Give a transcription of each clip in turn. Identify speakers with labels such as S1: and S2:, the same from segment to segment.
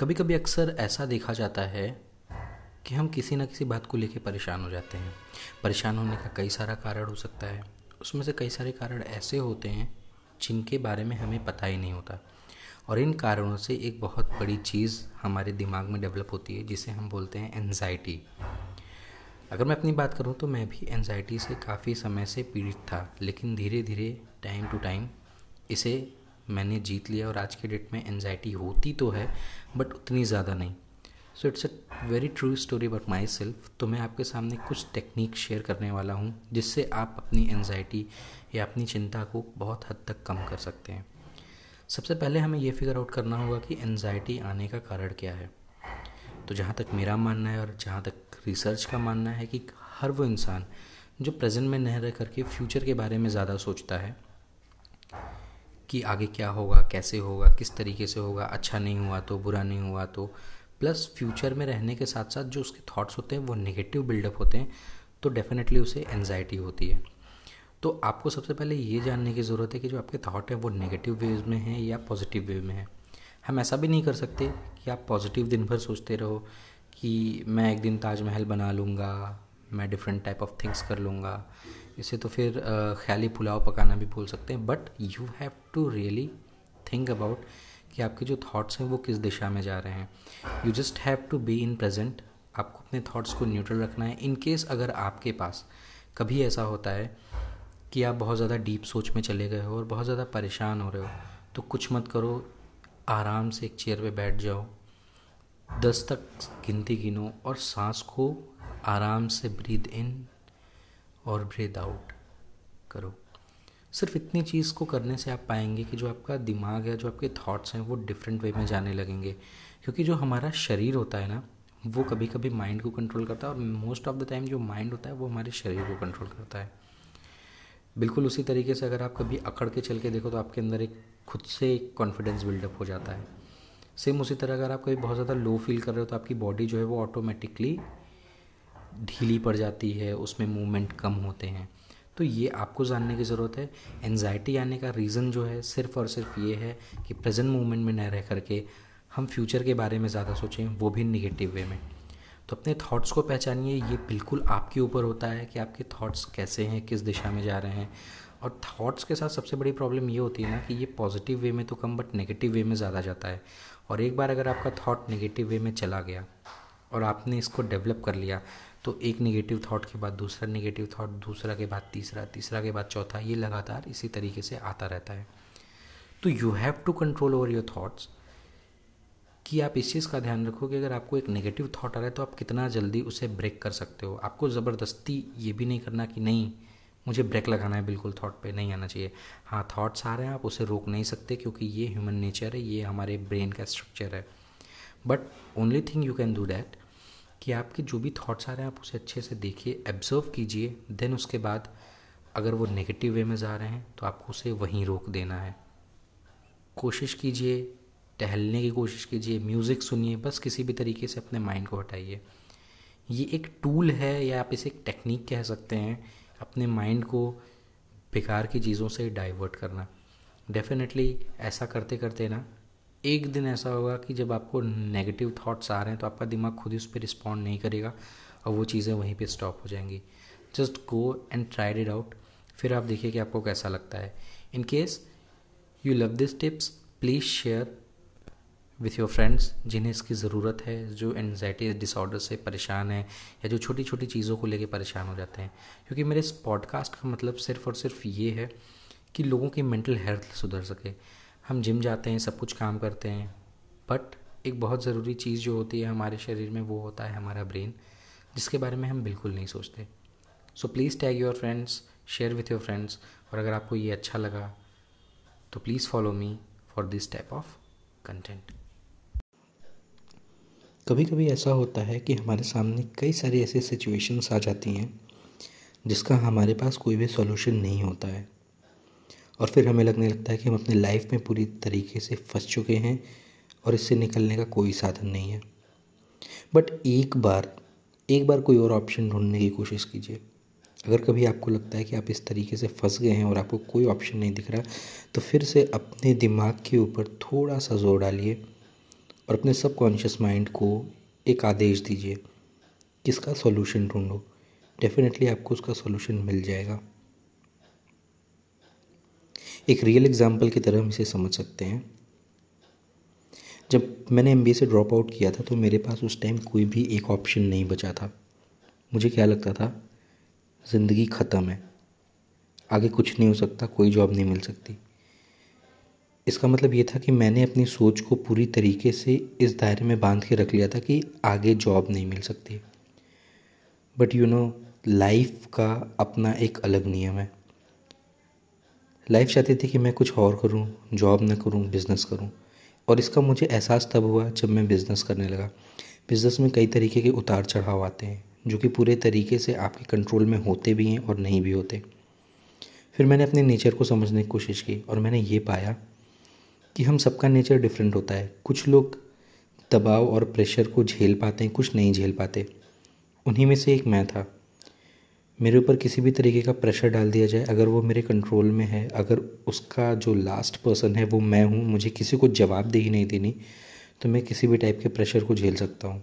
S1: कभी कभी अक्सर ऐसा देखा जाता है कि हम किसी न किसी बात को लेकर परेशान हो जाते हैं। परेशान होने का कई सारा कारण हो सकता है। उसमें से कई सारे कारण ऐसे होते हैं जिनके बारे में हमें पता ही नहीं होता। और इन कारणों से एक बहुत बड़ी चीज़ हमारे दिमाग में डेवलप होती है जिसे हम बोलते हैं एनजाइटी अगर मैं अपनी बात करूँ तो मैं भी एनजाइटी से काफ़ी समय से पीड़ित था, लेकिन धीरे धीरे टाइम टू टाइम इसे मैंने जीत लिया और आज के डेट में एनजाइटी होती तो है बट उतनी ज़्यादा नहीं। So it's a very true story about myself तो मैं आपके सामने कुछ टेक्निक शेयर करने वाला हूँ, जिससे आप अपनी एनजाइटी या अपनी चिंता को बहुत हद तक कम कर सकते हैं। सबसे पहले हमें ये फिगर आउट करना होगा कि एनजाइटी आने का कारण क्या है। तो जहाँ तक मेरा मानना है और जहाँ तक रिसर्च का मानना है कि हर वो इंसान जो प्रेजेंट में न रह करके फ्यूचर के बारे में ज़्यादा सोचता है कि आगे क्या होगा, कैसे होगा, किस तरीके से होगा अच्छा नहीं हुआ तो बुरा नहीं हुआ तो। प्लस फ्यूचर में रहने के साथ साथ जो उसके थॉट्स होते हैं वो नेगेटिव बिल्डअप होते हैं तो डेफिनेटली उसे एनजाइटी होती है। तो आपको सबसे पहले ये जानने की ज़रूरत है कि जो आपके थाट हैं वो नेगेटिव वेव में हैं या पॉजिटिव वे में हैं। हम ऐसा भी नहीं कर सकते कि आप पॉजिटिव दिन भर सोचते रहो कि मैं एक दिन ताजमहल बना लूँगा, मैं डिफरेंट टाइप ऑफ़ थिंग्स कर लूँगा। इसे तो फिर ख्याली पुलाव पकाना भी भूल सकते हैं but you have to really think about कि आपके जो थॉट्स हैं वो किस दिशा में जा रहे हैं। You just have to be in present आपको अपने थॉट्स को न्यूट्रल रखना है। इन केस अगर आपके पास कभी ऐसा होता है कि आप बहुत ज़्यादा डीप सोच में चले गए हो और बहुत ज़्यादा परेशान हो रहे हो तो कुछ मत करो, आराम से एक चेयर पे बैठ जाओ, दस तक गिनती गिनो और सांस को आराम से ब्रीद इन और ब्रीद आउट करो। सिर्फ़ इतनी चीज़ को करने से आप पाएँगे कि जो आपका दिमाग है, जो आपके थॉट्स हैं, वो डिफरेंट वे में जाने लगेंगे। क्योंकि जो हमारा शरीर होता है ना, वो कभी कभी माइंड को कंट्रोल करता है और मोस्ट ऑफ़ द टाइम जो माइंड होता है, वो हमारे शरीर को कंट्रोल करता है। बिल्कुल उसी तरीके से अगर आप कभी अकड़ के चल के देखो तो आपके अंदर एक खुद से एक कॉन्फिडेंस बिल्डअप हो जाता है। सेम उसी तरह अगर आप कभी बहुत ज़्यादा लो फील कर रहे हो तो आपकी बॉडी जो है, वो ऑटोमेटिकली ढीली पड़ जाती है, उसमें मूवमेंट कम होते हैं। तो ये आपको जानने की ज़रूरत है। एनजाइटी आने का रीज़न जो है, सिर्फ़ और सिर्फ़ ये है कि प्रेजेंट मोमेंट में न रह करके हम फ्यूचर के बारे में ज़्यादा सोचें, वो भी निगेटिव वे में। तो अपने थॉट्स को पहचानिए, ये बिल्कुल आपके ऊपर होता है कि आपके थॉट्स कैसे हैं, किस दिशा में जा रहे हैं। और थॉट्स के साथ सबसे बड़ी प्रॉब्लम ये होती है ना कि ये पॉजिटिव वे में तो कम बट नेगेटिव वे में ज़्यादा जाता है। और एक बार अगर आपका थॉट नेगेटिव वे में चला गया, और आपने इसको डेवलप कर लिया तो एक नेगेटिव थॉट के बाद दूसरा नेगेटिव थॉट दूसरा के बाद तीसरा तीसरा के बाद चौथा, ये लगातार इसी तरीके से आता रहता है। तो you have to control over your thoughts कि आप इस चीज़ का ध्यान रखो कि अगर आपको एक नेगेटिव थॉट आ रहा है तो आप कितना जल्दी उसे ब्रेक कर सकते हो। आपको ज़बरदस्ती ये भी नहीं करना कि नहीं, मुझे ब्रेक लगाना है, बिल्कुल थॉट पे नहीं आना चाहिए। हाँ थॉट्स आ रहे हैं, आप उसे रोक नहीं सकते क्योंकि ये ह्यूमन नेचर है, ये हमारे ब्रेन का स्ट्रक्चर है। But only thing you can do that कि आपके जो भी थॉट्स आ रहे हैं, आप उसे अच्छे से देखिए एब्जर्व कीजिए देन उसके बाद अगर वो नेगेटिव वे में जा रहे हैं तो आपको उसे वहीं रोक देना है। कोशिश कीजिए, टहलने की कोशिश कीजिए म्यूज़िक सुनिए, बस किसी भी तरीके से अपने माइंड को हटाइए। ये एक टूल है, या आप इसे एक टेक्निक कह सकते हैं, अपने माइंड को बेकार की चीज़ों से डाइवर्ट करना। डेफिनेटली ऐसा करते करते ना एक दिन ऐसा होगा कि जब आपको नेगेटिव थाट्स आ रहे हैं तो आपका दिमाग खुद ही उस पर रिस्पॉन्ड नहीं करेगा और वो चीज़ें वहीं पे स्टॉप हो जाएँगी। Just go and tried it out फिर आप देखिए कि आपको कैसा लगता है। In case you love this tips please share with your friends जिन्हें इसकी ज़रूरत है, जो एनजाइटी डिसऑर्डर से परेशान है या जो छोटी छोटी चीज़ों को लेकर परेशान हो जाते हैं। क्योंकि मेरे इस पॉडकास्ट का मतलब सिर्फ़ और सिर्फ़ ये है कि लोगों की मेंटल हेल्थ सुधर सके। हम जिम जाते हैं, सब कुछ काम करते हैं बट एक बहुत ज़रूरी चीज़ जो होती है हमारे शरीर में, वो होता है हमारा ब्रेन जिसके बारे में हम बिल्कुल नहीं सोचते। So please tag your friends share with your friends और अगर आपको ये अच्छा लगा तो please follow me for this type of content कभी कभी ऐसा होता है कि हमारे सामने कई सारी ऐसी सिचुएशंस आ जाती हैं, जिसका हमारे पास कोई भी सॉल्यूशन नहीं होता है। और फिर हमें लगने लगता है कि हम अपने लाइफ में पूरी तरीके से फंस चुके हैं और इससे निकलने का कोई साधन नहीं है। बट एक बार एक बार कोई और ऑप्शन ढूँढने की कोशिश कीजिए। अगर कभी आपको लगता है कि आप इस तरीके से फंस गए हैं और आपको कोई ऑप्शन नहीं दिख रहा तो फिर से अपने दिमाग के ऊपर थोड़ा सा ज़ोर डालिए और अपने सबकॉन्शियस माइंड को एक आदेश दीजिए, किसका सॉल्यूशन ढूंढो? डेफिनेटली आपको उसका सॉल्यूशन मिल जाएगा। एक रियल एग्ज़ाम्पल की तरह हम इसे समझ सकते हैं। जब मैंने एमबीए से ड्रॉप आउट किया था तो मेरे पास उस टाइम कोई भी एक ऑप्शन नहीं बचा था। मुझे क्या लगता था? ज़िंदगी ख़त्म है। आगे कुछ नहीं हो सकता, कोई जॉब नहीं मिल सकती। इसका मतलब ये था कि मैंने अपनी सोच को पूरी तरीके से इस दायरे में बाँध के रख लिया था कि आगे जॉब नहीं मिल सकती। बट यू नो लाइफ का अपना एक अलग नियम है। लाइफ चाहती थी कि मैं कुछ और करूँ जॉब ना करूँ बिज़नेस करूँ। और इसका मुझे एहसास तब हुआ जब मैं बिज़नेस करने लगा। बिज़नेस में कई तरीके के उतार चढ़ाव आते हैं, जो कि पूरे तरीके से आपके कंट्रोल में होते भी हैं और नहीं भी होते। फिर मैंने अपने नेचर को समझने की कोशिश की और मैंने ये पाया कि हम सबका नेचर डिफरेंट होता है। कुछ लोग दबाव और प्रेशर को झेल पाते हैं, कुछ नहीं झेल पाते। उन्हीं में से एक मैं था। मेरे ऊपर किसी भी तरीके का प्रेशर डाल दिया जाए, अगर वो मेरे कंट्रोल में है, अगर उसका जो लास्ट पर्सन है वो मैं हूँ, मुझे किसी को जवाबदेही नहीं देनी तो मैं किसी भी टाइप के प्रेशर को झेल सकता हूँ।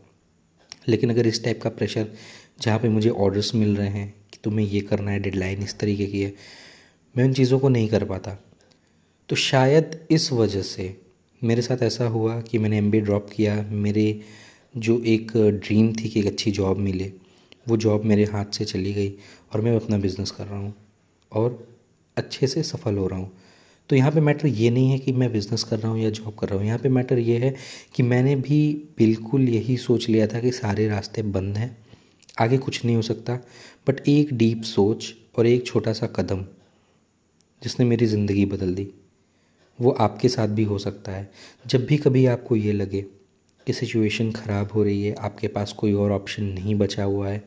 S1: लेकिन अगर इस टाइप का प्रेशर जहाँ पे मुझे ऑर्डर्स मिल रहे हैं कि तुम्हें ये करना है डेडलाइन इस तरीके की है, मैं उन चीज़ों को नहीं कर पाता। तो शायद इस वजह से मेरे साथ ऐसा हुआ कि मैंने एमबी ड्रॉप किया, मेरे जो एक ड्रीम थी कि एक अच्छी जॉब मिले वो जॉब मेरे हाथ से चली गई और मैं अपना बिज़नेस कर रहा हूँ और अच्छे से सफल हो रहा हूँ। तो यहाँ पे मैटर ये नहीं है कि मैं बिज़नेस कर रहा हूँ या जॉब कर रहा हूँ। यहाँ पे मैटर ये है कि मैंने भी बिल्कुल यही सोच लिया था कि सारे रास्ते बंद हैं, आगे कुछ नहीं हो सकता। बट एक डीप सोच और एक छोटा सा कदम जिसने मेरी ज़िंदगी बदल दी, वो आपके साथ भी हो सकता है। जब भी कभी आपको ये लगे कि सिचुएशन ख़राब हो रही है, आपके पास कोई और ऑप्शन नहीं बचा हुआ है,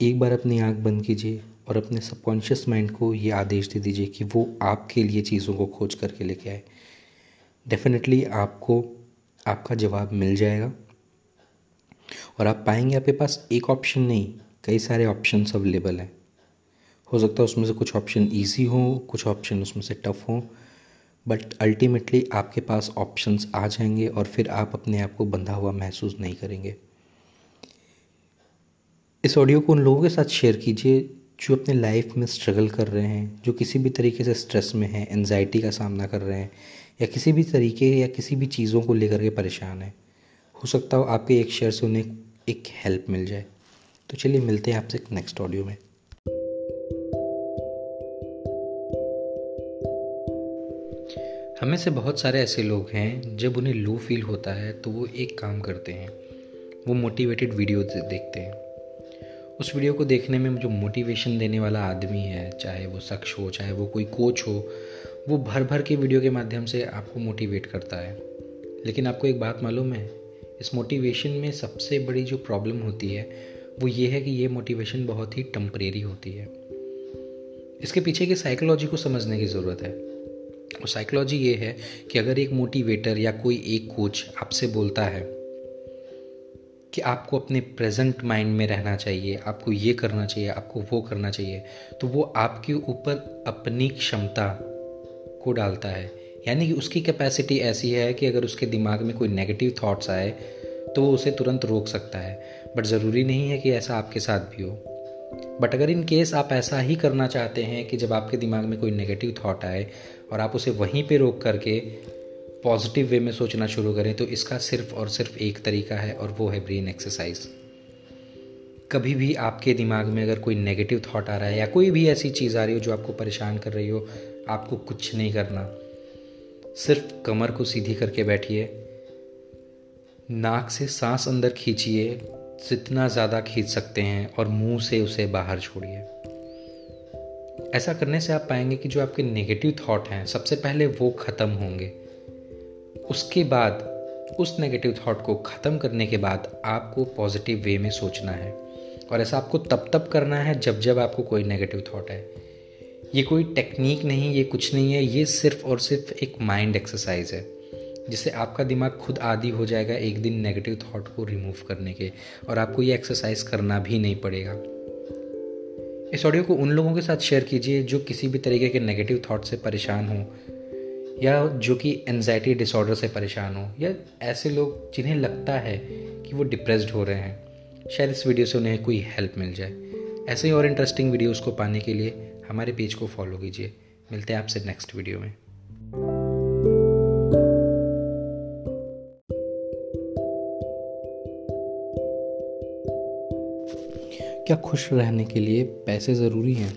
S1: एक बार अपनी आँख बंद कीजिए और अपने सबकॉन्शियस माइंड को ये आदेश दे दीजिए कि वो आपके लिए चीज़ों को खोज करके लेके आए। डेफिनेटली आपको आपका जवाब मिल जाएगा और आप पाएँगे आपके पास एक ऑप्शन नहीं, कई सारे ऑप्शन अवेलेबल हैं। हो सकता है उसमें से कुछ ऑप्शन ईजी हो, कुछ ऑप्शन उसमें से टफ़ हों। बट अल्टीमेटली आपके पास ऑप्शंस आ जाएँगे और फिर आप अपने आप को बंधा हुआ महसूस नहीं करेंगे। इस ऑडियो को उन लोगों के साथ शेयर कीजिए जो अपने लाइफ में स्ट्रगल कर रहे हैं, जो किसी भी तरीके से स्ट्रेस में हैं एनजाइटी का सामना कर रहे हैं, या किसी भी तरीके या किसी भी चीज़ों को लेकर के परेशान हैं। हो सकता हो आपके एक शेयर से उन्हें एक हेल्प मिल जाए। तो चलिए मिलते हैं आपसे नेक्स्ट ऑडियो में। हमें से बहुत सारे ऐसे लोग हैं, जब उन्हें लो फील होता है तो वो एक काम करते हैं। वो मोटिवेटेड वीडियो देखते हैं। उस वीडियो को देखने में जो मोटिवेशन देने वाला आदमी है, चाहे वो शख्स हो, चाहे वो कोई कोच हो, वो भर भर के वीडियो के माध्यम से आपको मोटिवेट करता है। लेकिन आपको एक बात मालूम है, इस मोटिवेशन में सबसे बड़ी जो प्रॉब्लम होती है, वो ये है कि ये मोटिवेशन बहुत ही टम्परेरी होती है। इसके पीछे की साइकोलॉजी को समझने की ज़रूरत है। और साइकोलॉजी ये है कि अगर एक मोटिवेटर या कोई एक कोच आपसे बोलता है कि आपको अपने प्रेजेंट माइंड में रहना चाहिए, आपको ये करना चाहिए, आपको वो करना चाहिए तो वो आपके ऊपर अपनी क्षमता को डालता है। यानी कि उसकी कैपेसिटी ऐसी है कि अगर उसके दिमाग में कोई नेगेटिव थॉट्स आए तो वो उसे तुरंत रोक सकता है। बट ज़रूरी नहीं है कि ऐसा आपके साथ भी हो। बट अगर इन केस आप ऐसा ही करना चाहते हैं कि जब आपके दिमाग में कोई नेगेटिव थॉट आए और आप उसे वहीं पे रोक करके पॉजिटिव वे में सोचना शुरू करें तो इसका सिर्फ़ और सिर्फ़ एक तरीका है और वो है ब्रेन एक्सरसाइज कभी भी आपके दिमाग में अगर कोई नेगेटिव थॉट आ रहा है या कोई भी ऐसी चीज़ आ रही हो जो आपको परेशान कर रही हो, आपको कुछ नहीं करना। सिर्फ़ कमर को सीधी करके बैठिए, नाक से सांस अंदर खींचिए जितना ज़्यादा खींच सकते हैं और मुँह से उसे बाहर छोड़िए। ऐसा करने से आप पाएँगे कि जो आपके नेगेटिव थॉट हैं, सबसे पहले वो ख़त्म होंगे। उसके बाद, उस नेगेटिव थॉट को ख़त्म करने के बाद आपको पॉजिटिव वे में सोचना है। और ऐसा आपको तब तब करना है जब जब आपको कोई नेगेटिव थॉट है। ये कोई टेक्निक नहीं, ये कुछ नहीं है, ये सिर्फ़ और सिर्फ़ एक माइंड एक्सरसाइज है। जिससे आपका दिमाग खुद आदि हो जाएगा एक दिन नेगेटिव थॉट को रिमूव करने के और आपको ये एक्सरसाइज करना भी नहीं पड़ेगा। इस ऑडियो को उन लोगों के साथ शेयर कीजिए जो किसी भी तरीके के नेगेटिव थॉट से परेशान हो, या जो कि एनजाइटी डिसऑर्डर से परेशान हो, या ऐसे लोग जिन्हें लगता है कि वो डिप्रेस्ड हो रहे हैं। शायद इस वीडियो से उन्हें कोई हेल्प मिल जाए। ऐसे ही और इंटरेस्टिंग वीडियोस को पाने के लिए हमारे पेज को फॉलो कीजिए। मिलते हैं आपसे नेक्स्ट वीडियो में। क्या खुश रहने के लिए पैसे ज़रूरी हैं?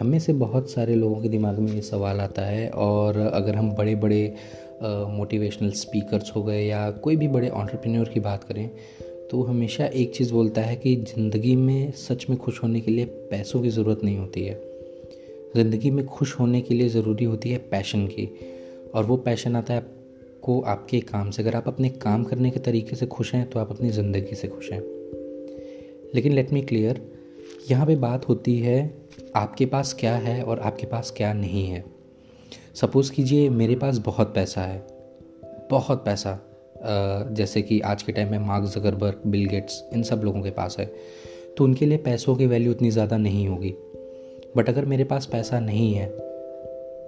S1: हमें से बहुत सारे लोगों के दिमाग में ये सवाल आता है और अगर हम बड़े बड़े मोटिवेशनल स्पीकर्स हो गए या कोई भी बड़े ऑन्टरप्रेन्योर की बात करें तो हमेशा एक चीज़ बोलता है कि ज़िंदगी में सच में खुश होने के लिए पैसों की ज़रूरत नहीं होती है। ज़िंदगी में खुश होने के लिए ज़रूरी होती है पैशन की और वो पैशन आता है आपको आपके काम से। अगर आप अपने काम करने के तरीके से खुश हैं तो आप अपनी ज़िंदगी से खुश हैं। लेकिन लेट मी क्लियर यहाँ पे बात होती है, आपके पास क्या है और आपके पास क्या नहीं है। सपोज़ कीजिए मेरे पास बहुत पैसा है, बहुत पैसा जैसे कि आज के टाइम में मार्क जगरबर्ग बिल गेट्स इन सब लोगों के पास है तो उनके लिए पैसों की वैल्यू उतनी ज़्यादा नहीं होगी। बट अगर मेरे पास पैसा नहीं है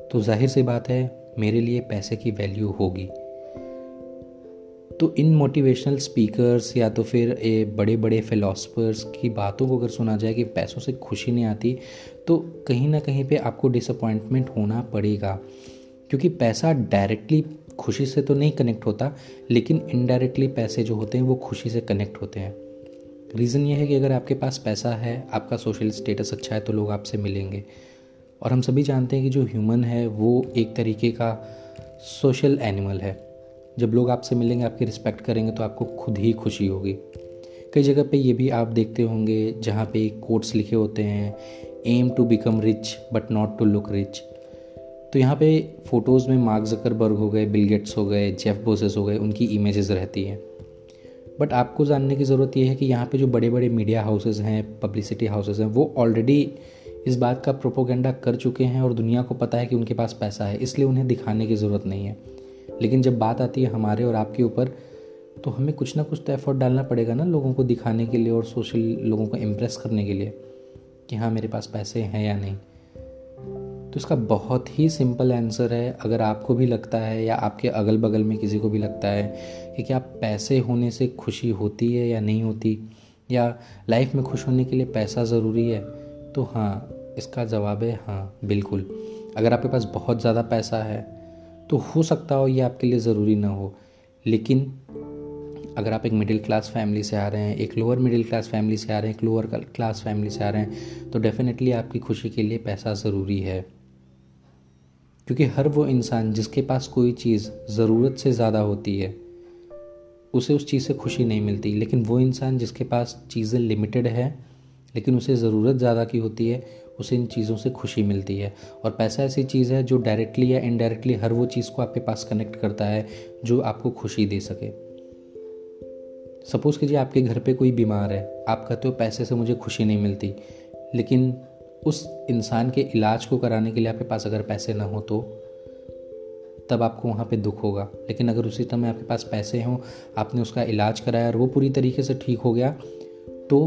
S1: तो ज़ाहिर सी बात है, मेरे लिए पैसे की वैल्यू होगी। तो इन मोटिवेशनल स्पीकर्स या तो फिर ए बड़े बड़े फिलोसफर्स की बातों को अगर सुना जाए कि पैसों से खुशी नहीं आती तो कहीं ना कहीं पे आपको डिसअपॉइंटमेंट होना पड़ेगा। क्योंकि पैसा डायरेक्टली खुशी से तो नहीं कनेक्ट होता, लेकिन इनडायरेक्टली पैसे जो होते हैं वो खुशी से कनेक्ट होते हैं। रीज़न ये है कि अगर आपके पास पैसा है, आपका सोशल स्टेटस अच्छा है तो लोग आपसे मिलेंगे। और हम सभी जानते हैं कि जो ह्यूमन है, वो एक तरीके का सोशल एनिमल है। जब लोग आपसे मिलेंगे, आपकी रिस्पेक्ट करेंगे तो आपको खुद ही खुशी होगी। कई जगह पे ये भी आप देखते होंगे, जहाँ पे कोट्स लिखे होते हैं aim to become rich but not to look rich तो यहाँ पे फ़ोटोज़ में मार्क जकरबर्ग हो गए बिल गेट्स हो गए जेफ बोसेस हो गए, उनकी इमेजेस रहती हैं। बट आपको जानने की ज़रूरत यह है कि यहाँ पे जो बड़े बड़े मीडिया हाउसेस हैं पब्लिसिटी हाउसेस हैं, वो ऑलरेडी इस बात का प्रोपोगेंडा कर चुके हैं और दुनिया को पता है कि उनके पास पैसा है, इसलिए उन्हें दिखाने की ज़रूरत नहीं है। लेकिन जब बात आती है हमारे और आपके ऊपर तो हमें कुछ ना कुछ तो एफर्ट डालना पड़ेगा ना लोगों को दिखाने के लिए और सोशल लोगों को इम्प्रेस करने के लिए कि हाँ मेरे पास पैसे हैं या नहीं। तो इसका बहुत ही सिंपल आंसर है। अगर आपको भी लगता है या आपके अगल बगल में किसी को भी लगता है कि क्या पैसे होने से खुशी होती है या नहीं होती, या लाइफ में खुश होने के लिए पैसा ज़रूरी है तो हाँ इसका जवाब है हाँ बिल्कुल। अगर आपके पास बहुत ज़्यादा पैसा है तो हो सकता हो ये आपके लिए ज़रूरी ना हो। लेकिन अगर आप एक मिडिल क्लास फैमिली से आ रहे हैं, एक लोअर मिडिल क्लास फैमिली से आ रहे हैं, एक लोअर क्लास फैमिली से आ रहे हैं तो डेफिनेटली आपकी खुशी के लिए पैसा ज़रूरी है। क्योंकि हर वो इंसान जिसके पास कोई चीज़ ज़रूरत से ज़्यादा होती है, उसे उस चीज़ से खुशी नहीं मिलती। लेकिन वो इंसान जिसके पास चीज़ें लिमिटेड है, लेकिन उसे ज़रूरत ज़्यादा की होती है उसे इन चीज़ों से खुशी मिलती है। और पैसा ऐसी चीज़ है जो डायरेक्टली या इनडायरेक्टली हर वो चीज़ को आपके पास कनेक्ट करता है, जो आपको खुशी दे सके। सपोज़ कीजिए आपके घर पे कोई बीमार है, आप कहते हो पैसे से मुझे खुशी नहीं मिलती, लेकिन उस इंसान के इलाज को कराने के लिए आपके पास अगर पैसे ना हो तो तब आपको वहाँ पे दुख होगा। लेकिन अगर उसी समय आपके पास पैसे हों, आपने उसका इलाज कराया और वो पूरी तरीके से ठीक हो गया तो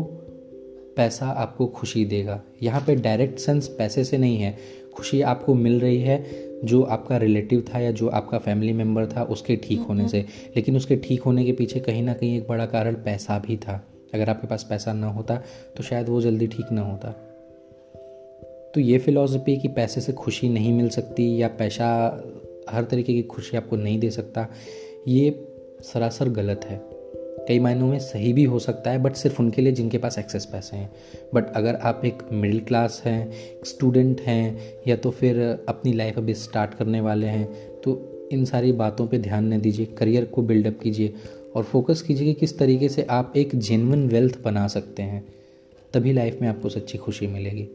S1: पैसा आपको खुशी देगा। यहाँ पे डायरेक्ट सेंस पैसे से नहीं है। खुशी आपको मिल रही है जो आपका रिलेटिव था या जो आपका फैमिली मेंबर था उसके ठीक होने से। लेकिन उसके ठीक होने के पीछे कहीं ना कहीं एक बड़ा कारण पैसा भी था। अगर आपके पास पैसा ना होता तो शायद वो जल्दी ठीक ना होता। तो ये फ़िलासफ़ी कि पैसे से खुशी नहीं मिल सकती या पैसा हर तरीके की खुशी आपको नहीं दे सकता ये सरासर गलत है। कई मायनों में सही भी हो सकता है बट सिर्फ़ उनके लिए जिनके पास एक्सेस पैसे हैं। बट अगर आप एक मिडिल क्लास हैं स्टूडेंट हैं, या तो फिर अपनी लाइफ अभी स्टार्ट करने वाले हैं तो इन सारी बातों पे ध्यान न दीजिए करियर को बिल्डअप कीजिए और फोकस कीजिए कि किस तरीके से आप एक जेनवन वेल्थ बना सकते हैं। तभी लाइफ में आपको सच्ची खुशी मिलेगी।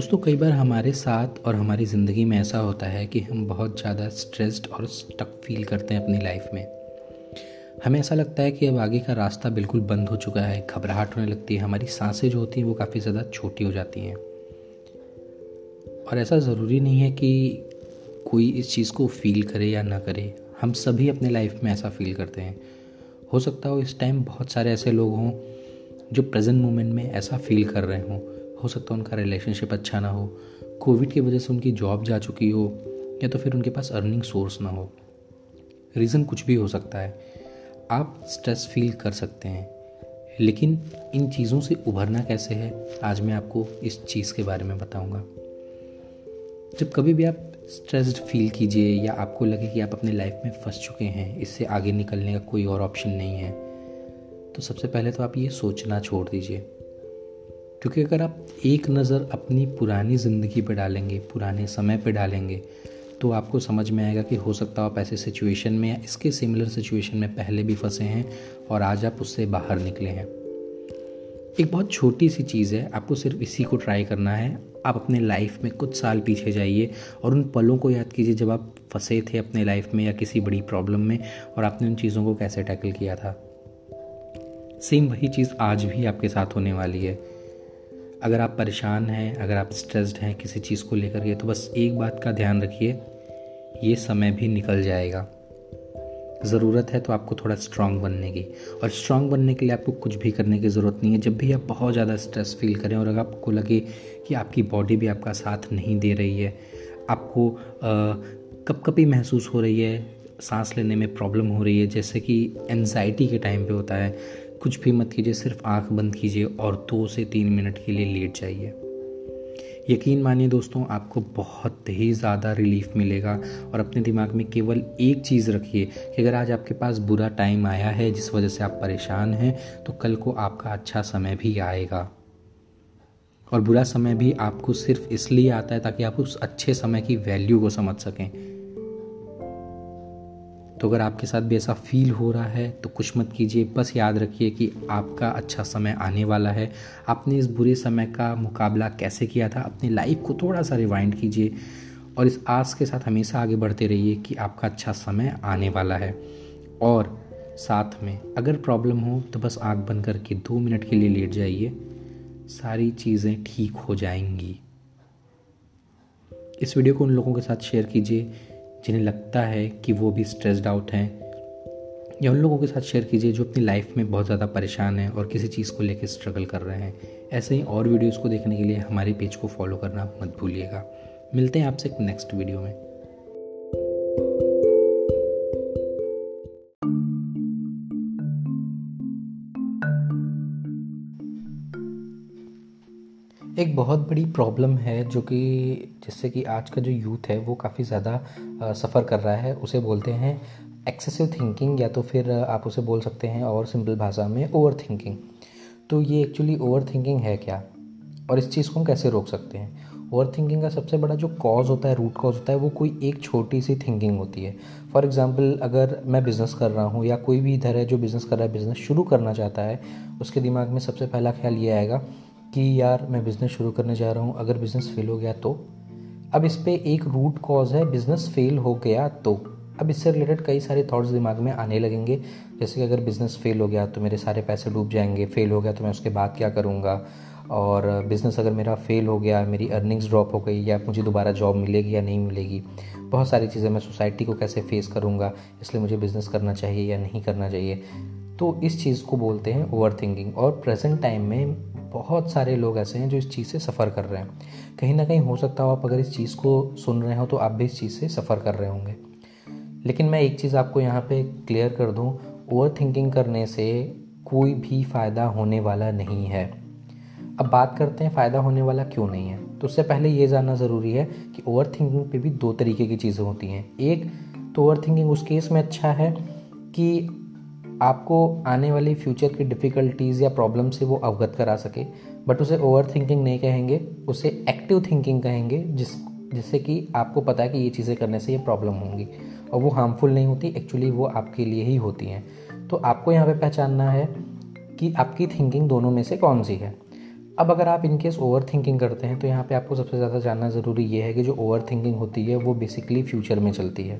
S1: दोस्तों, कई बार हमारे साथ और हमारी ज़िंदगी में ऐसा होता है कि हम बहुत ज़्यादा स्ट्रेस्ड और स्टक फील करते हैं अपनी लाइफ में। हमें ऐसा लगता है कि अब आगे का रास्ता बिल्कुल बंद हो चुका है, घबराहट होने लगती है, हमारी साँसें जो होती हैं वो काफ़ी ज़्यादा छोटी हो जाती हैं। और ऐसा ज़रूरी नहीं है कि कोई इस चीज़ को फील करे या ना करे। हम सभी अपने लाइफ में ऐसा फील करते हैं। हो सकता हो इस टाइम बहुत सारे ऐसे लोग हों जो प्रेजेंट मोमेंट में ऐसा फील कर रहे हों। हो सकता है उनका रिलेशनशिप अच्छा ना हो। कोविड की वजह से उनकी जॉब जा चुकी हो, या तो फिर उनके पास अर्निंग सोर्स ना हो। रीज़न कुछ भी हो सकता है। आप स्ट्रेस फील कर सकते हैं, लेकिन इन चीज़ों से उभरना कैसे है, आज मैं आपको इस चीज़ के बारे में बताऊँगा। जब कभी भी आप स्ट्रेस्ड फील कीजिए, या आपको लगे कि आप अपने लाइफ में फंस चुके हैं, इससे आगे निकलने का कोई और ऑप्शन नहीं है तो सबसे पहले तो आप ये सोचना छोड़ दीजिए। क्योंकि अगर आप एक नज़र अपनी पुरानी ज़िंदगी पर डालेंगे, पुराने समय पर डालेंगे तो आपको समझ में आएगा कि हो सकता हो आप ऐसे सिचुएशन में या इसके सिमिलर सिचुएशन में पहले भी फंसे हैं और आज आप उससे बाहर निकले हैं। एक बहुत छोटी सी चीज़ है, आपको सिर्फ़ इसी को ट्राई करना है। आप अपने लाइफ में कुछ साल पीछे जाइए और उन पलों को याद कीजिए जब आप फंसे थे अपने लाइफ में या किसी बड़ी प्रॉब्लम में और आपने उन चीज़ों को कैसे टैकल किया था। सेम वही चीज़ आज भी आपके साथ होने वाली है। अगर आप परेशान हैं, अगर आप स्ट्रेस्ड हैं किसी चीज़ को लेकर के तो बस एक बात का ध्यान रखिए, ये समय भी निकल जाएगा। ज़रूरत है तो आपको थोड़ा स्ट्रांग बनने की। और स्ट्रांग बनने के लिए आपको कुछ भी करने की ज़रूरत नहीं है। जब भी आप बहुत ज़्यादा स्ट्रेस फील करें और अगर आपको लगे कि आपकी बॉडी भी आपका साथ नहीं दे रही है, आपको कप कपी महसूस हो रही है, सांस लेने में प्रॉब्लम हो रही है, जैसे कि एनजाइटी के टाइम पे होता है कुछ भी मत कीजिए, सिर्फ़ आँख बंद कीजिए और दो से तीन मिनट के लिए लेट जाइए। यकीन मानिए दोस्तों, आपको बहुत ही ज़्यादा रिलीफ मिलेगा और अपने दिमाग में केवल एक चीज़ रखिए कि अगर आज आपके पास बुरा टाइम आया है, जिस वजह से आप परेशान हैं तो कल को आपका अच्छा समय भी आएगा। और बुरा समय भी आपको सिर्फ़ इसलिए आता है ताकि आप उस अच्छे समय की वैल्यू को समझ सकें। तो अगर आपके साथ भी ऐसा फील हो रहा है तो कुछ मत कीजिए। बस याद रखिए कि आपका अच्छा समय आने वाला है। आपने इस बुरे समय का मुकाबला कैसे किया था, अपनी लाइफ को थोड़ा सा रिवाइंड कीजिए और इस आस के साथ हमेशा आगे बढ़ते रहिए कि आपका अच्छा समय आने वाला है। और साथ में अगर प्रॉब्लम हो तो बस आँख बंद करके दो मिनट के लिए लेट जाइए। सारी चीज़ें ठीक हो जाएँगी। इस वीडियो को उन लोगों के साथ शेयर कीजिए जिन्हें लगता है कि वो भी स्ट्रेस्ड आउट हैं, या उन लोगों के साथ शेयर कीजिए जो अपनी लाइफ में बहुत ज़्यादा परेशान हैं और किसी चीज़ को लेकर स्ट्रगल कर रहे हैं। ऐसे ही और वीडियोज़ को देखने के लिए हमारे पेज को फॉलो करना मत भूलिएगा। मिलते हैं आपसे नेक्स्ट वीडियो में। एक बहुत बड़ी प्रॉब्लम है जो कि जिससे कि आज का जो यूथ है, वो काफ़ी ज़्यादा सफ़र कर रहा है। उसे बोलते हैं एक्सेसिव थिंकिंग या तो फिर आप उसे बोल सकते हैं और सिंपल भाषा में ओवर थिंकिंग तो ये एक्चुअली ओवर थिंकिंग है क्या? और इस चीज़ को हम कैसे रोक सकते हैं? ओवर थिंकिंग का सबसे बड़ा जो कॉज होता है रूट कॉज होता है, वो कोई एक छोटी सी थिंकिंग होती है। फॉर एग्ज़ाम्पल अगर मैं बिज़नेस कर रहा हूँ या कोई भी इधर है जो बिज़नेस कर रहा है बिज़नेस शुरू करना चाहता है, उसके दिमाग में सबसे पहला ख्याल ये आएगा कि यार मैं बिज़नेस शुरू करने जा रहा हूँ, अगर बिज़नेस फेल हो गया तो? अब इस पर एक रूट कॉज है बिज़नेस फेल हो गया तो। अब इससे रिलेटेड कई सारे थॉट्स दिमाग में आने लगेंगे। जैसे कि अगर बिज़नेस फेल हो गया तो मेरे सारे पैसे डूब जाएँगे फेल हो गया तो मैं उसके बाद क्या करूँगा? और बिज़नेस अगर मेरा फेल हो गया, मेरी अर्निंग्स ड्रॉप हो गई, या मुझे दोबारा जॉब मिलेगी या नहीं मिलेगी, बहुत सारी चीज़ें मैं सोसाइटी को कैसे फेस करूँगा, इसलिए मुझे बिज़नेस करना चाहिए या नहीं करना चाहिए। तो इस चीज़ को बोलते हैं ओवर थिंकिंग और प्रेजेंट टाइम में बहुत सारे लोग ऐसे हैं जो इस चीज़ से सफ़र कर रहे हैं। कहीं ना कहीं हो सकता हो आप अगर इस चीज़ को सुन रहे हो तो आप भी इस चीज़ से सफ़र कर रहे होंगे। लेकिन मैं एक चीज़ आपको यहाँ पे क्लियर कर दूँ ओवर थिंकिंग करने से कोई भी फ़ायदा होने वाला नहीं है। अब बात करते हैं फ़ायदा होने वाला क्यों नहीं है? तो उससे पहले ये जानना ज़रूरी है कि ओवर थिंकिंग पे भी दो तरीके की चीज़ें होती हैं। एक तो ओवर थिंकिंग उस केस में अच्छा है कि आपको आने वाली फ्यूचर की डिफ़िकल्टीज़ या प्रॉब्लम से वो अवगत करा सके बट उसे ओवर थिंकिंग नहीं कहेंगे, उसे एक्टिव थिंकिंग कहेंगे, जिस, जिससे कि आपको पता है कि ये चीज़ें करने से ये प्रॉब्लम होंगी। और वो हार्मफुल नहीं होती एक्चुअली वो आपके लिए ही होती हैं। तो आपको यहाँ पे पहचानना है कि आपकी थिंकिंग दोनों में से कौन सी है। अब अगर आप इनकेस ओवर थिंकिंग करते हैं तो यहाँ पे आपको सबसे ज़्यादा जानना ज़रूरी ये है कि जो ओवर थिंकिंग होती है, वो बेसिकली फ्यूचर में चलती है।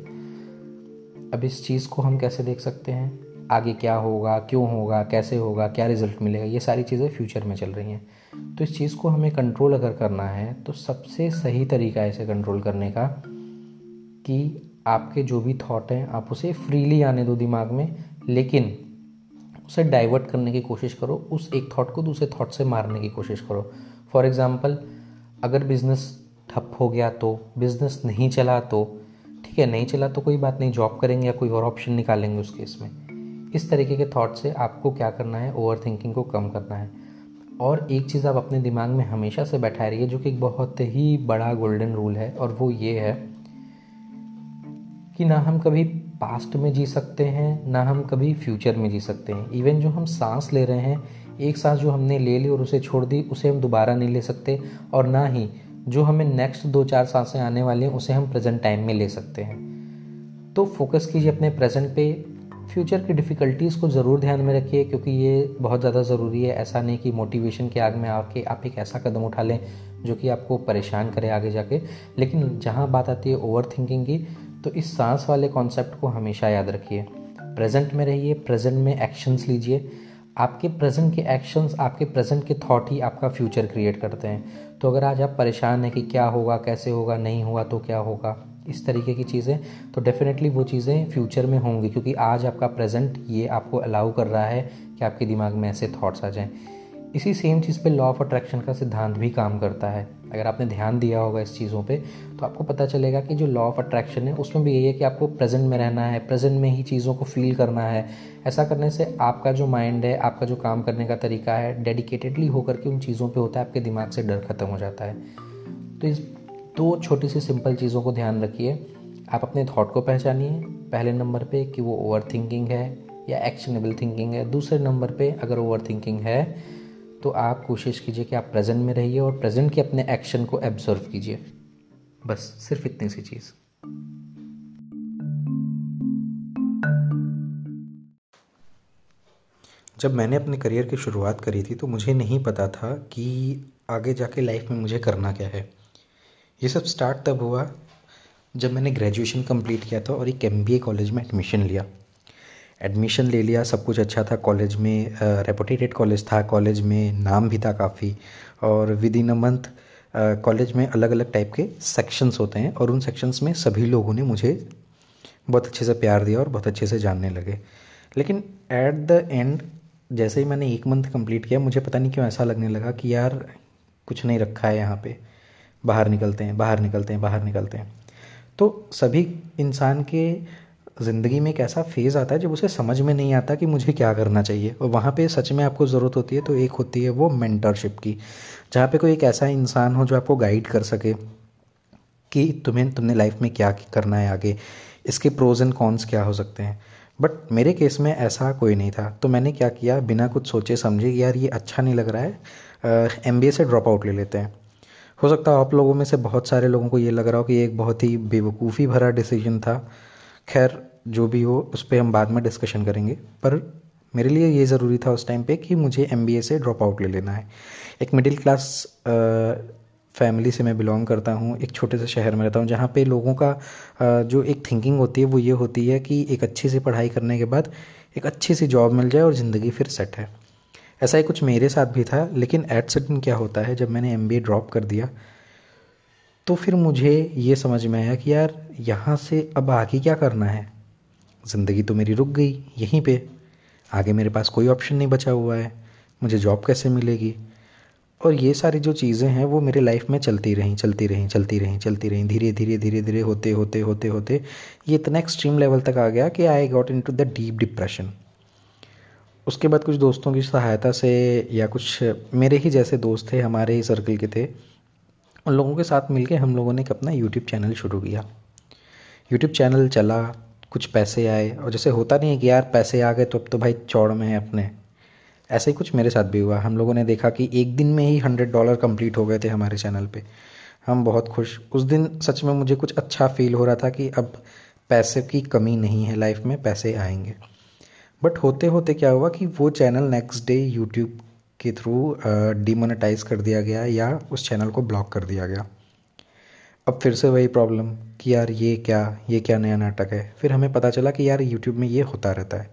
S1: अब इस चीज़ को हम कैसे देख सकते हैं? आगे क्या होगा, क्यों होगा, कैसे होगा, क्या रिज़ल्ट मिलेगा, ये सारी चीज़ें फ्यूचर में चल रही हैं। तो इस चीज़ को हमें कंट्रोल अगर करना है तो सबसे सही तरीका है इसे कंट्रोल करने का कि आपके जो भी थॉट हैं, आप उसे फ्रीली आने दो दिमाग में, लेकिन उसे डाइवर्ट करने की कोशिश करो, उस एक थॉट को दूसरे थॉट से मारने की कोशिश करो। फॉर एग्ज़ाम्पल अगर बिज़नेस ठप हो गया तो बिज़नेस नहीं चला तो ठीक है, नहीं चला तो कोई बात नहीं जॉब करेंगे या कोई और ऑप्शन निकालेंगे उस केस में इस तरीके के थॉट से आपको क्या करना है? ओवर थिंकिंग को कम करना है। और एक चीज़ आप अपने दिमाग में हमेशा से बैठा रही है जो कि एक बहुत ही बड़ा गोल्डन रूल है, और वो ये है कि ना हम कभी पास्ट में जी सकते हैं, ना हम कभी फ्यूचर में जी सकते हैं। इवन जो हम सांस ले रहे हैं, एक सांस जो हमने ले ली और उसे छोड़ दी, उसे हम दोबारा नहीं ले सकते, और ना ही जो हमें नेक्स्ट दो चार साँसें आने वाली हैं, उसे हम प्रेजेंट टाइम में ले सकते हैं। तो फोकस कीजिए अपने प्रेजेंट पे फ्यूचर की डिफ़िकल्टीज़ को ज़रूर ध्यान में रखिए, क्योंकि ये बहुत ज़्यादा ज़रूरी है। ऐसा नहीं कि मोटिवेशन के आग में आके आप एक ऐसा कदम उठा लें जो कि आपको परेशान करे आगे जाके। लेकिन जहाँ बात आती है ओवर थिंकिंग की तो इस सांस वाले कॉन्सेप्ट को हमेशा याद रखिए। प्रेजेंट में रहिए, प्रेजेंट में एक्शंस लीजिए। आपके प्रेजेंट के एक्शंस, आपके प्रेजेंट के थॉट ही आपका फ्यूचर क्रिएट करते हैं। तो अगर आज आप परेशान हैं कि क्या होगा, कैसे होगा, नहीं हुआ तो क्या होगा? इस तरीके की चीज़ें तो डेफिनेटली वो चीज़ें फ्यूचर में होंगी, क्योंकि आज आपका प्रेजेंट ये आपको अलाउ कर रहा है कि आपके दिमाग में ऐसे थॉट्स आ जाएँ। इसी सेम चीज़ पे लॉ ऑफ़ अट्रैक्शन का सिद्धांत भी काम करता है। अगर आपने ध्यान दिया होगा इस चीज़ों पे तो आपको पता चलेगा कि जो लॉ ऑफ़ अट्रैक्शन है, उसमें भी यही है कि आपको प्रेजेंट में रहना है प्रेजेंट में ही चीज़ों को फील करना है। ऐसा करने से आपका जो माइंड है, आपका जो काम करने का तरीका है डेडिकेटेडली होकर के उन चीज़ों पर होता है, आपके दिमाग से डर खत्म हो जाता है। तो इस दो छोटी सी सिंपल चीज़ों को ध्यान रखिए। आप अपने थॉट को पहचानिए। पहले नंबर पे कि वो ओवर थिंकिंग है या एक्शनेबल थिंकिंग है। दूसरे नंबर पे अगर ओवर थिंकिंग है तो आप कोशिश कीजिए कि आप प्रेजेंट में रहिए और प्रेजेंट के अपने एक्शन को एब्जर्व कीजिए। बस, सिर्फ़ इतनी सी चीज़। जब मैंने अपने करियर की शुरुआत करी थी तो मुझे नहीं पता था कि आगे जाके लाइफ में मुझे करना क्या है। ये सब स्टार्ट तब हुआ जब मैंने ग्रेजुएशन कंप्लीट किया था और एक एमबीए कॉलेज में एडमिशन लिया। एडमिशन ले लिया, सब कुछ अच्छा था। कॉलेज में रेपुटेटेड कॉलेज था। कॉलेज में नाम भी था काफ़ी। और within a month college में अलग अलग टाइप के सेक्शंस होते हैं और उन सेक्शंस में सभी लोगों ने मुझे बहुत अच्छे से प्यार दिया और बहुत अच्छे से जानने लगे। लेकिन एट द एंड जैसे ही मैंने एक मंथ कंप्लीट किया, मुझे पता नहीं क्यों ऐसा लगने लगा कि यार, कुछ नहीं रखा है यहाँ पे। बाहर निकलते हैं, बाहर निकलते हैं, बाहर निकलते हैं। तो सभी इंसान के ज़िंदगी में एक ऐसा फ़ेज़ आता है जब उसे समझ में नहीं आता कि मुझे क्या करना चाहिए। और वहाँ पे सच में आपको ज़रूरत होती है तो एक होती है वो मेंटरशिप की, जहाँ पे कोई एक ऐसा इंसान हो जो आपको गाइड कर सके कि तुम्हें, तुमने लाइफ में क्या करना है आगे, इसके प्रोज एंड कॉन्स क्या हो सकते हैं। बट मेरे केस में ऐसा कोई नहीं था। तो मैंने क्या किया? बिना कुछ सोचे समझे यार ये अच्छा नहीं लग रहा है एमबीए से ड्रॉप आउट ले लेते हैं। हो सकता है आप लोगों में से बहुत सारे लोगों को ये लग रहा हो कि एक बहुत ही बेवकूफ़ी भरा डिसीज़न था। खैर, जो भी हो, उस पर हम बाद में डिस्कशन करेंगे। पर मेरे लिए ये ज़रूरी था उस टाइम पे कि मुझे एमबीए से ड्रॉप आउट ले लेना है। एक मिडिल क्लास फैमिली से मैं बिलोंग करता हूँ, एक छोटे से शहर में रहता हूँ, जहाँ पे लोगों का जो एक थिंकिंग होती है, वो ये होती है कि एक अच्छी सी पढ़ाई करने के बाद एक अच्छी सी जॉब मिल जाए और ज़िंदगी फिर सेट है। ऐसा ही कुछ मेरे साथ भी था, लेकिन एट सडन क्या होता है, जब मैंने एमबीए ड्रॉप कर दिया तो फिर मुझे ये समझ में आया कि यार, यहाँ से अब आगे क्या करना है? ज़िंदगी तो मेरी रुक गई यहीं पे। आगे मेरे पास कोई ऑप्शन नहीं बचा हुआ है। मुझे जॉब कैसे मिलेगी? और ये सारी जो चीज़ें हैं, वो मेरे लाइफ में चलती रहीं चलती रहीं चलती रहीं चलती रहीं, धीरे धीरे धीरे धीरे होते होते होते होते। ये इतना एक्सट्रीम लेवल तक आ गया कि I got into the deep depression उसके बाद कुछ दोस्तों की सहायता से या कुछ मेरे ही जैसे दोस्त थे, हमारे ही सर्कल के थे, उन लोगों के साथ मिलके हम लोगों ने एक अपना यूट्यूब चैनल शुरू किया। यूट्यूब चैनल चला, कुछ पैसे आए और जैसे होता नहीं है कि यार पैसे आ गए तो अब तो भाई चौड़ में है अपने। ऐसे ही कुछ मेरे साथ भी हुआ। हम लोगों ने देखा कि एक दिन में ही हंड्रेड डॉलर कंप्लीट हो गए थे हमारे चैनल पे। हम बहुत खुश। उस दिन सच में मुझे कुछ अच्छा फील हो रहा था कि अब पैसे की कमी नहीं है लाइफ में, पैसे आएँगे। बट होते होते क्या हुआ कि वो चैनल नेक्स्ट डे यूट्यूब के थ्रू डिमोनेटाइज कर दिया गया या उस चैनल को ब्लॉक कर दिया गया। अब फिर से वही प्रॉब्लम कि यार ये क्या ये क्या नया नाटक है? फिर हमें पता चला कि यार यूट्यूब में ये होता रहता है।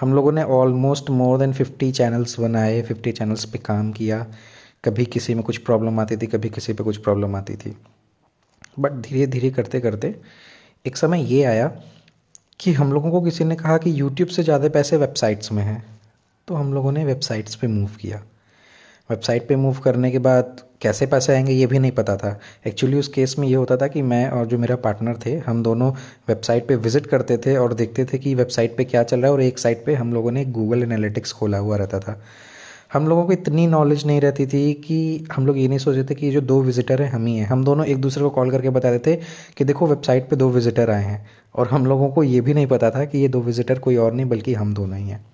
S1: हम लोगों ने almost more than fifty channels बनाए फिफ्टी चैनल्स पे काम किया। कभी किसी में कुछ प्रॉब्लम आती थी, कभी किसी पे कुछ प्रॉब्लम आती थी। बट धीरे धीरे करते करते एक समय ये आया कि हम लोगों को किसी ने कहा कि यूट्यूब से ज़्यादा पैसे वेबसाइट्स में हैं तो हम लोगों ने वेबसाइट्स पे मूव किया। वेबसाइट पे मूव करने के बाद कैसे पैसे आएँगे ये भी नहीं पता था। एक्चुअली उस केस में ये होता था कि मैं और जो मेरा पार्टनर थे, हम दोनों वेबसाइट पे विज़िट करते थे और देखते थे कि वेबसाइट पे क्या चल रहा है और एक साइट पे हम लोगों ने गूगल एनालिटिक्स खोला हुआ रहता था। हम लोगों को इतनी नॉलेज नहीं रहती थी कि हम लोग ये नहीं सोचते थे कि ये जो दो विजिटर हैं, हम ही हैं। हम दोनों एक दूसरे को कॉल करके बताते थे कि देखो वेबसाइट पे दो विजिटर आए हैं और हम लोगों को ये भी नहीं पता था कि ये दो विजिटर कोई और नहीं, बल्कि हम दोनों ही हैं।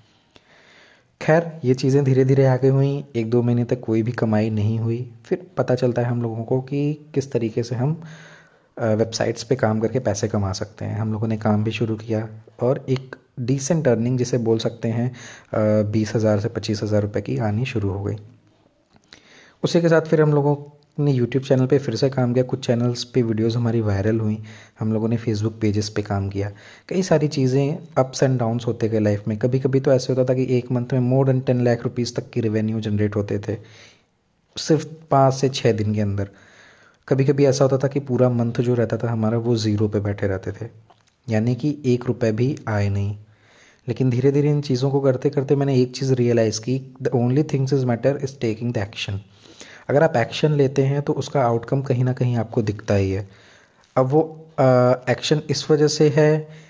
S1: खैर, ये चीज़ें धीरे धीरे आगे हुई। एक दो महीने तक कोई भी कमाई नहीं हुई। फिर पता चलता है हम लोगों को कि किस तरीके से हम वेबसाइट्स पे काम करके पैसे कमा सकते हैं। हम लोगों ने काम भी शुरू किया और एक डिसेंट अर्निंग जिसे बोल सकते हैं बीस हज़ार से पच्चीस हज़ार रुपये की आनी शुरू हो गई। उसी के साथ फिर हम लोगों ने यूट्यूब चैनल पे फिर से काम किया। कुछ चैनल्स पे वीडियोस हमारी वायरल हुई। हम लोगों ने फेसबुक पेजेस पे काम किया। कई सारी चीज़ें अप्स एंड डाउन्स होते गए लाइफ में। कभी कभी तो ऐसे होता था कि एक मंथ में more than ten lakh rupees तक की रेवेन्यू जनरेट होते थे। सिर्फ़ पाँच से छः दिन के अंदर। कभी कभी ऐसा होता था कि पूरा मंथ जो रहता था हमारा वो ज़ीरो पे बैठे रहते थे। यानी कि एक रुपये भी आए नहीं। लेकिन धीरे धीरे इन चीज़ों को करते करते मैंने एक चीज़ रियलाइज़ की the only things is matter is taking the action अगर आप एक्शन लेते हैं तो उसका आउटकम कहीं ना कहीं आपको दिखता ही है। अब वो एक्शन इस वजह से है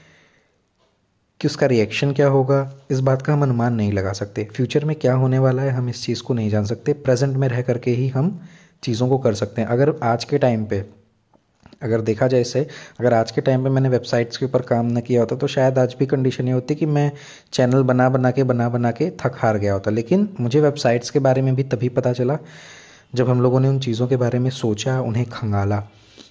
S1: कि उसका रिएक्शन क्या होगा? इस बात का हम अनुमान नहीं लगा सकते। फ्यूचर में क्या होने वाला है, हम इस चीज़ को नहीं जान सकते। प्रेजेंट में रह करके ही हम चीज़ों को कर सकते हैं। अगर आज के टाइम पे अगर देखा जाए इसे, अगर आज के टाइम पे मैंने वेबसाइट्स के ऊपर काम न किया होता तो शायद आज भी कंडीशन ये होती कि मैं चैनल बना बना के, बना बना के थक हार गया होता। लेकिन मुझे वेबसाइट्स के बारे में भी तभी पता चला जब हम लोगों ने उन चीज़ों के बारे में सोचा, उन्हें खंगाला।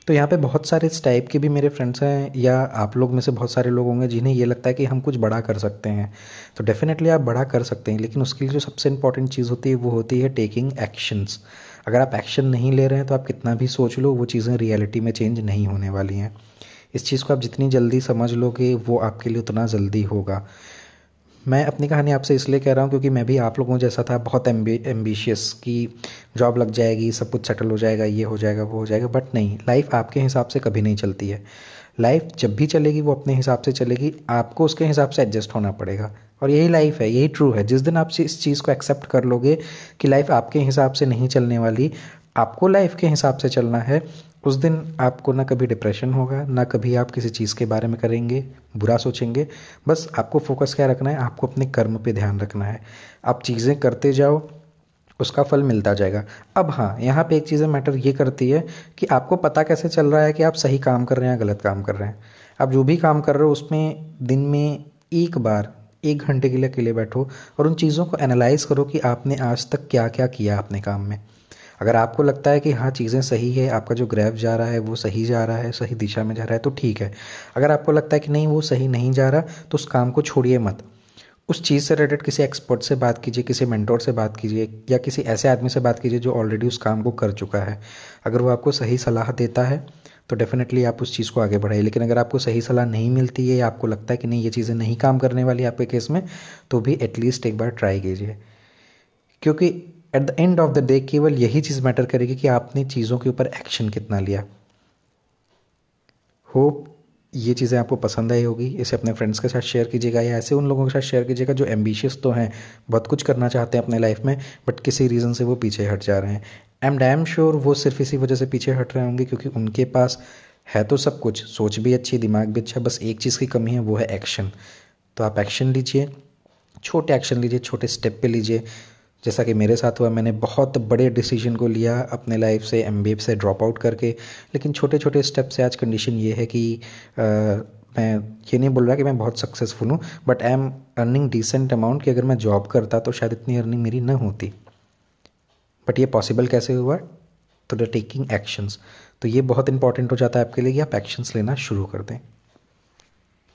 S1: तो यहाँ पे बहुत सारे इस टाइप के भी मेरे फ्रेंड्स हैं, या आप लोग में से बहुत सारे लोग होंगे जिन्हें ये लगता है कि हम कुछ बड़ा कर सकते हैं। तो डेफिनेटली आप बड़ा कर सकते हैं, लेकिन उसके लिए जो सबसे इंपॉर्टेंट चीज़ होती है, वो होती है टेकिंग एक्शंस अगर आप एक्शन नहीं ले रहे हैं तो आप कितना भी सोच लो, वो चीज़ें रियलिटी में चेंज नहीं होने वाली हैं। इस चीज़ को आप जितनी जल्दी समझ लोगे, वो आपके लिए उतना जल्दी होगा। मैं अपनी कहानी आपसे इसलिए कह रहा हूँ क्योंकि मैं भी आप लोगों जैसा था, बहुत एम्बिशियस कि जॉब लग जाएगी, सब कुछ सेटल हो जाएगा, ये हो जाएगा, वो हो जाएगा बट नहीं लाइफ आपके हिसाब से कभी नहीं चलती है। लाइफ जब भी चलेगी, वो अपने हिसाब से चलेगी, आपको उसके हिसाब से एडजस्ट होना पड़ेगा। और यही लाइफ है, यही ट्रू है। जिस दिन आप इस चीज़ को एक्सेप्ट कर लोगे कि लाइफ आपके हिसाब से नहीं चलने वाली, आपको लाइफ के हिसाब से चलना है, उस दिन आपको ना कभी डिप्रेशन होगा, ना कभी आप किसी चीज़ के बारे में करेंगे, बुरा सोचेंगे। बस आपको फोकस क्या रखना है? आपको अपने कर्म पे ध्यान रखना है। आप चीज़ें करते जाओ उसका फल मिलता जाएगा। अब हाँ यहाँ पे एक चीज़ें मैटर ये करती है कि आपको पता कैसे चल रहा है कि आप सही काम कर रहे हैं या गलत काम कर रहे हैं। आप जो भी काम कर रहे हो, उसमें दिन में एक बार, एक घंटे के लिए अकेले बैठो और उन चीज़ों को एनालाइज करो कि आपने आज तक क्या क्या किया अपने काम में। अगर आपको लगता है कि हाँ चीज़ें सही है, आपका जो ग्रैफ जा रहा है, वो सही जा रहा है, सही दिशा में जा रहा है तो ठीक है। अगर आपको लगता है कि नहीं, वो सही नहीं जा रहा तो उस काम को छोड़िए मत। उस चीज़ से रिलेटेड किसी एक्सपर्ट से बात कीजिए, किसी मेंटोर से बात कीजिए, या किसी ऐसे आदमी से बात कीजिए जो ऑलरेडी उस काम को कर चुका है। अगर वो आपको सही सलाह देता है तो डेफिनेटली आप उस चीज़ को आगे बढ़ाइए। लेकिन अगर आपको सही सलाह नहीं मिलती है या आपको लगता है कि नहीं, ये चीज़ें नहीं काम करने वाली आपके केस में तो भी एटलीस्ट एक बार ट्राई कीजिए। क्योंकि at the end of the day केवल यही चीज़ मैटर करेगी कि आपने चीज़ों के ऊपर एक्शन कितना लिया। होप ये चीज़ें आपको पसंद आई होगी, इसे अपने फ्रेंड्स के साथ शेयर कीजिएगा या ऐसे उन लोगों के साथ शेयर कीजिएगा जो एम्बिशियस तो हैं, बहुत कुछ करना चाहते हैं अपने लाइफ में बट किसी रीज़न से वो पीछे हट जा रहे हैं। एम डैम श्योर वो सिर्फ़ इसी वजह से पीछे हट रहे होंगे क्योंकि उनके पास है तो सब कुछ, सोच भी अच्छी, दिमाग भी अच्छा बस एक चीज़ की कमी है, वो है एक्शन तो आप एक्शन लीजिए, छोटे एक्शन लीजिए, छोटे स्टेप पे लीजिए जैसा कि मेरे साथ हुआ मैंने बहुत बड़े डिसीज़न को लिया अपने लाइफ से एम से ड्रॉप आउट करके। लेकिन छोटे छोटे स्टेप से आज कंडीशन ये है कि आ, मैं ये नहीं बोल रहा कि मैं बहुत सक्सेसफुल हूँ but I am earning decent amount कि अगर मैं जॉब करता तो शायद इतनी अर्निंग मेरी न होती। बट ये पॉसिबल कैसे हुआ? तो द टेकिंग एक्शंस तो ये बहुत इंपॉर्टेंट हो जाता है आपके लिए कि आप एक्शंस लेना शुरू कर दें।